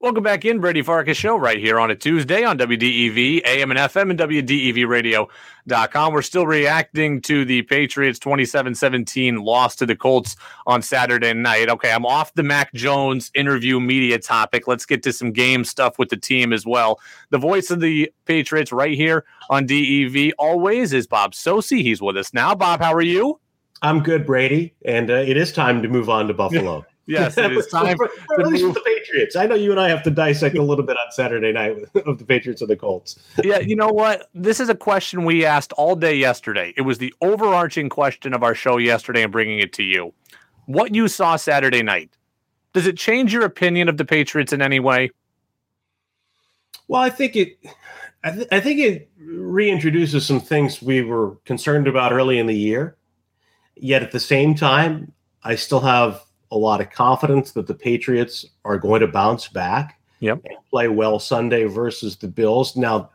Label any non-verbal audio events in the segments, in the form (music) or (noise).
Welcome back in, Brady Farkas Show, right here on a Tuesday on WDEV, AM and FM, and WDEVradio.com. We're still reacting to the Patriots 27 17 loss to the Colts on Saturday night. Okay, I'm off the Mac Jones interview media topic. Let's get to some game stuff with the team as well. The voice of the Patriots right here on DEV always is Bob Socci. He's with us now. Bob, how are you? I'm good, Brady, and uh, it is time to move on to (laughs) Buffalo. Yes, it is time. for, for, at least with the Patriots. I know you and I have to dissect a little bit on Saturday night of the Patriots and the Colts. yeah, you know what? This is a question we asked all day yesterday. It was the overarching question of our show yesterday and bringing it to you. What you saw Saturday night, does it change your opinion of the Patriots in any way? Well, I think it. I, th- I think it reintroduces some things we were concerned about early in the year. Yet at the same time, I still have a lot of confidence that the Patriots are going to bounce back yep. and play well Sunday versus the Bills. Now,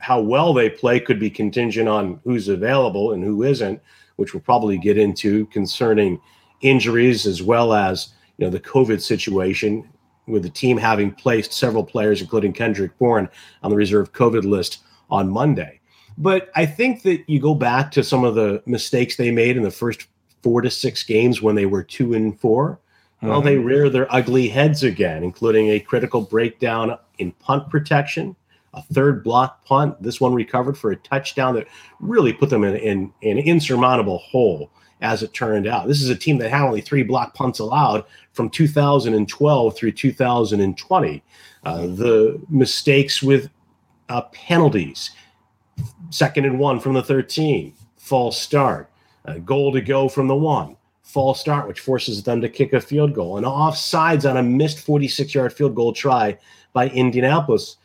how well they play could be contingent on who's available and who isn't, which we'll probably get into concerning injuries as well as you know the COVID situation with the team having placed several players, including Kendrick Bourne, on the reserve COVID list on Monday. But I think that you go back to some of the mistakes they made in the first four to six games when they were two and 4 mm-hmm. Well, they rear their ugly heads again, including a critical breakdown in punt protection, a third block punt. This one recovered for a touchdown that really put them in, in, in an insurmountable hole, as it turned out. This is a team that had only three block punts allowed from 2012 through 2020. Uh, the mistakes with uh, penalties, second and one from the 13, false start a goal to go from the one, false start, which forces them to kick a field goal, and offsides on a missed 46 yard field goal try by Indianapolis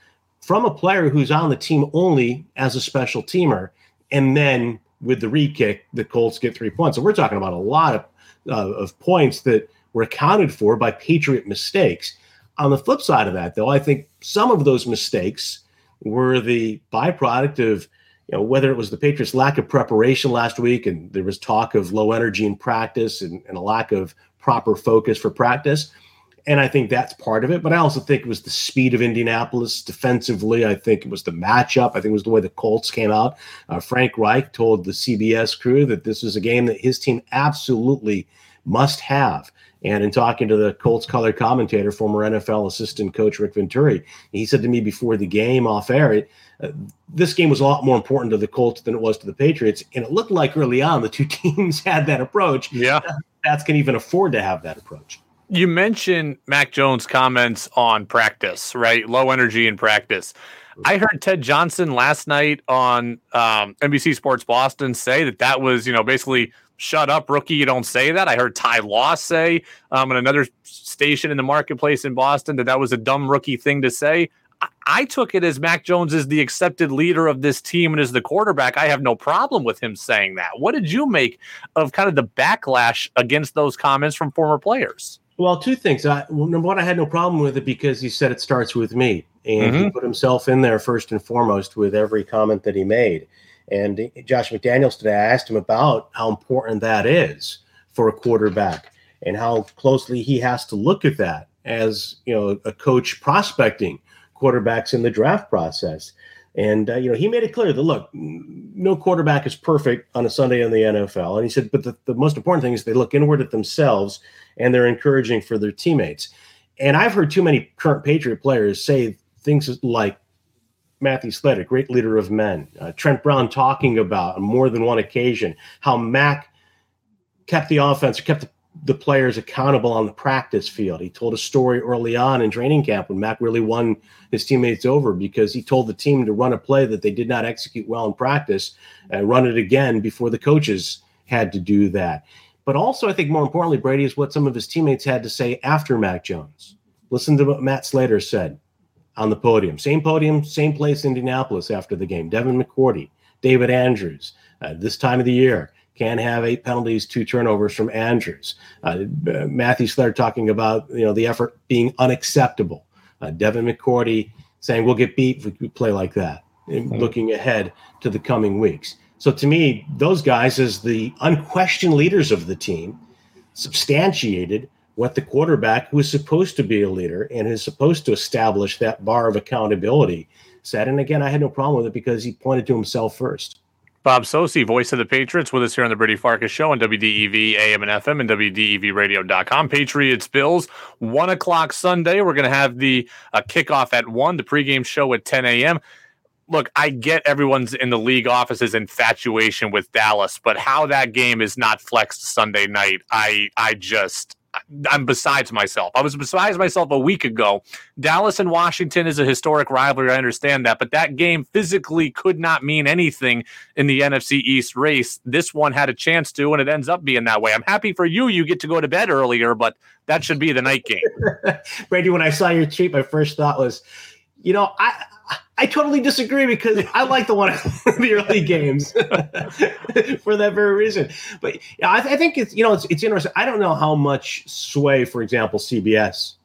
from a player who's on the team only as a special teamer. And then with the re kick, the Colts get three points. So we're talking about a lot of, uh, of points that were accounted for by Patriot mistakes. On the flip side of that, though, I think some of those mistakes were the byproduct of you know, whether it was the Patriots' lack of preparation last week and there was talk of low energy in practice and, and, a lack of proper focus for practice. And I think that's part of it. But I also think it was the speed of Indianapolis defensively. I think it was the matchup. I think it was the way the Colts came out. Uh, Frank Reich told the CBS crew that this was a game that his team absolutely must have. And in talking to the Colts color commentator, former NFL assistant coach Rick Venturi, he said to me before the game off air, uh, this game was a lot more important to the Colts than it was to the Patriots. And it looked like early on the two (laughs) teams had that approach. Yeah. Pats can even afford to have that approach. You mentioned Mac Jones' comments on practice, right? Low energy in practice. I heard Ted Johnson last night on um, NBC Sports Boston say that that was, you know, basically shut up, rookie. You don't say that. I heard Ty Law say um, on another station in the marketplace in Boston that that was a dumb rookie thing to say. I took it as Mac Jones is the accepted leader of this team and is the quarterback. I have no problem with him saying that. What did you make of kind of the backlash against those comments from former players? Well, two things. I, well, number one, I had no problem with it because he said it starts with me, and mm-hmm. he put himself in there first and foremost with every comment that he made. And Josh McDaniels today, I asked him about how important that is for a quarterback and how closely he has to look at that as you know a coach prospecting quarterbacks in the draft process. And uh, you know, he made it clear that look, no quarterback is perfect on a Sunday in the NFL. And he said, but the, the most important thing is they look inward at themselves and they're encouraging for their teammates. And I've heard too many current Patriot players say things like Matthew Slater, great leader of men, uh, Trent Brown talking about on more than one occasion how Mac kept the offense or kept the the players accountable on the practice field. He told a story early on in training camp when Mac really won his teammates over because he told the team to run a play that they did not execute well in practice and run it again before the coaches had to do that. But also, I think more importantly, Brady is what some of his teammates had to say after Mac Jones. Listen to what Matt Slater said on the podium. Same podium, same place, Indianapolis after the game. Devin McCourty, David Andrews, uh, this time of the year can have eight penalties, two turnovers from Andrews. Uh, Matthew Slater talking about you know the effort being unacceptable. Uh, Devin McCourty saying we'll get beat if we play like that. Mm-hmm. Looking ahead to the coming weeks. So to me, those guys as the unquestioned leaders of the team, substantiated what the quarterback, who is supposed to be a leader and is supposed to establish that bar of accountability, said. And again, I had no problem with it because he pointed to himself first. Bob Socci, voice of the Patriots, with us here on the Brady Farkas Show on WDEV AM and FM and WDEVradio.com. Patriots Bills, 1 o'clock Sunday. We're going to have the uh, kickoff at 1, the pregame show at 10 a.m. Look, I get everyone's in the league office's infatuation with Dallas, but how that game is not flexed Sunday night, I I just I'm besides myself. I was besides myself a week ago. Dallas and Washington is a historic rivalry. I understand that, but that game physically could not mean anything in the NFC East race. This one had a chance to, and it ends up being that way. I'm happy for you. You get to go to bed earlier, but that should be the night game. (laughs) Brady, when I saw your tweet, my first thought was, you know, I I totally disagree because I like the one of (laughs) the early games (laughs) for that very reason. But yeah, I, th- I, think it's you know it's it's interesting. I don't know how much sway, for example, CBS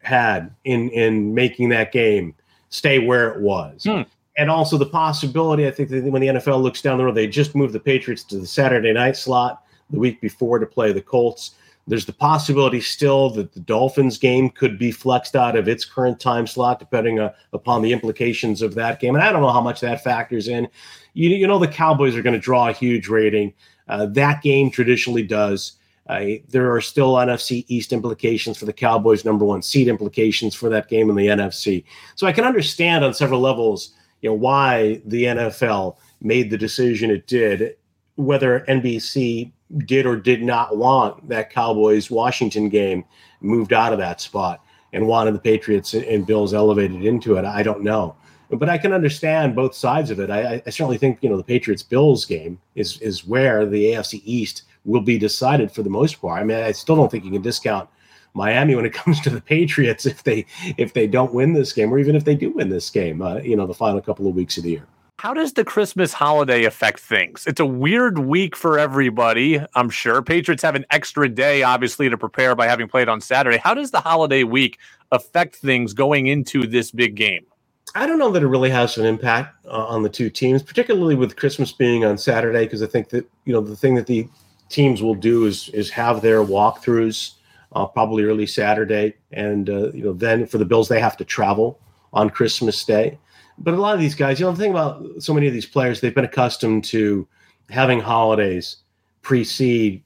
had in in making that game stay where it was. Hmm. And also the possibility, I think that when the NFL looks down the road, they just moved the Patriots to the Saturday night slot the week before to play the Colts. There's the possibility still that the Dolphins game could be flexed out of its current time slot, depending uh, upon the implications of that game. And I don't know how much that factors in. You, you know, the Cowboys are going to draw a huge rating. Uh, that game traditionally does. Uh, there are still NFC East implications for the Cowboys, number one seed implications for that game in the NFC. So I can understand on several levels, you know, why the NFL made the decision it did. Whether NBC did or did not want that Cowboys Washington game moved out of that spot and wanted the Patriots and Bills elevated into it. I don't know. But I can understand both sides of it. I, I certainly think you know the Patriots Bills game is is where the AFC East will be decided for the most part. I mean, I still don't think you can discount Miami when it (laughs) comes to the Patriots if they if they don't win this game or even if they do win this game. Uh, you know, the final couple of weeks of the year. How does the Christmas holiday affect things? It's a weird week for everybody, I'm sure. Patriots have an extra day, obviously, to prepare by having played on Saturday. How does the holiday week affect things going into this big game? I don't know that it really has an impact uh, on the two teams, particularly with Christmas being on Saturday, because I think that you know the thing that the teams will do is is have their walkthroughs uh, probably early Saturday, and uh, you know then for the Bills they have to travel on Christmas Day but a lot of these guys, you know, the thing about so many of these players, they've been accustomed to having holidays precede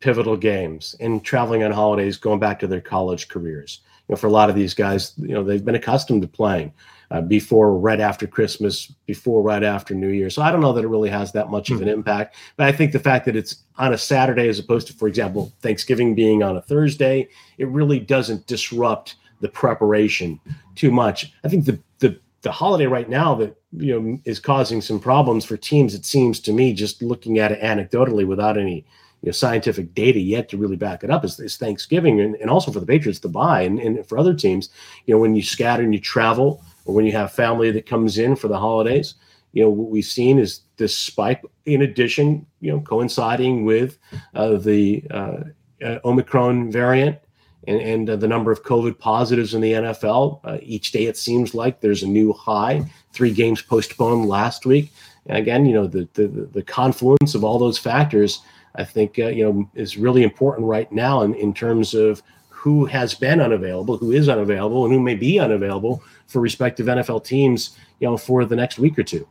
pivotal games and traveling on holidays going back to their college careers. You know, for a lot of these guys, you know, they've been accustomed to playing uh, before, right after Christmas, before, right after New Year. So I don't know that it really has that much mm-hmm. of an hmm. impact. But I think the fact that it's on a Saturday as opposed to, for example, Thanksgiving being on a Thursday, it really doesn't disrupt the preparation too much. I think the the the holiday right now that you know is causing some problems for teams. It seems to me, just looking at it anecdotally, without any you know, scientific data yet to really back it up, is, is Thanksgiving, and, and also for the Patriots to buy, and, and for other teams, you know, when you scatter and you travel, or when you have family that comes in for the holidays, you know, what we've seen is this spike. In addition, you know, coinciding with uh, the uh, uh, Omicron variant and, and uh, the number of COVID positives in the NFL. Uh, each day, it seems like there's a new high. Three games postponed last week. And again, you know, the, the, the confluence of all those factors, I think, uh, you know, is really important right now in, in terms of who has been unavailable, who is unavailable, and who may be unavailable for respective NFL teams, you know, for the next week or two.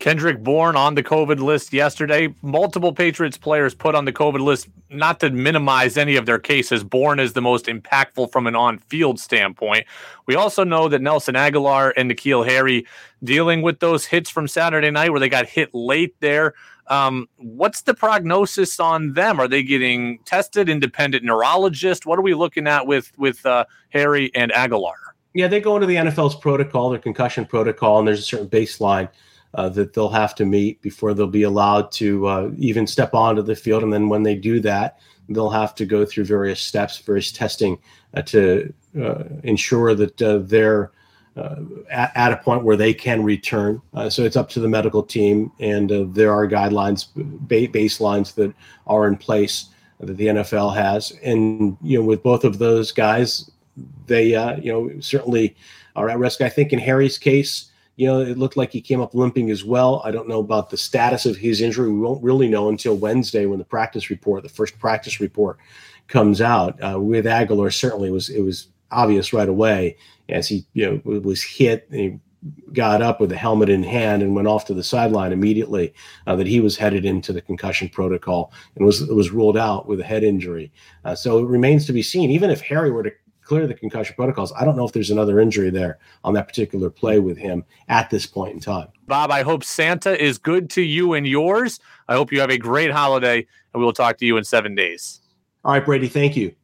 Kendrick Bourne on the COVID list yesterday. Multiple Patriots players put on the COVID list, not to minimize any of their cases. Bourne is the most impactful from an on field standpoint. We also know that Nelson Agholor and N'Keal Harry dealing with those hits from Saturday night where they got hit late there. Um, what's the prognosis on them? Are they getting tested? Independent neurologist? What are we looking at with with uh, Harry and Agholor? Yeah, they go into the NFL's protocol, their concussion protocol, and there's a certain baseline uh, that they'll have to meet before they'll be allowed to uh, even step onto the field. And then when they do that, they'll have to go through various steps, various testing uh, to uh, ensure that uh, they're uh, at, at, a point where they can return. so it's up to the medical team, and there are guidelines, ba- baselines that are in place that the NFL has. And you know, with both of those guys, they you know certainly are at risk. I think in Harry's case you know, it looked like he came up limping as well. I don't know about the status of his injury. We won't really know until Wednesday when the practice report, the first practice report, comes out. Uh, with Agholor, certainly it was it was obvious right away as he you know was hit. he got up with the helmet in hand and went off to the sideline immediately. Uh, that he was headed into the concussion protocol and was was ruled out with a head injury. Uh, so it remains to be seen. Even if Harry were to clear the concussion protocols, I don't know if there's another injury there on that particular play with him at this point in time. Bob, I hope Santa is good to you and yours. I hope you have a great holiday, and we will talk to you in seven days. All right, Brady. Thank you.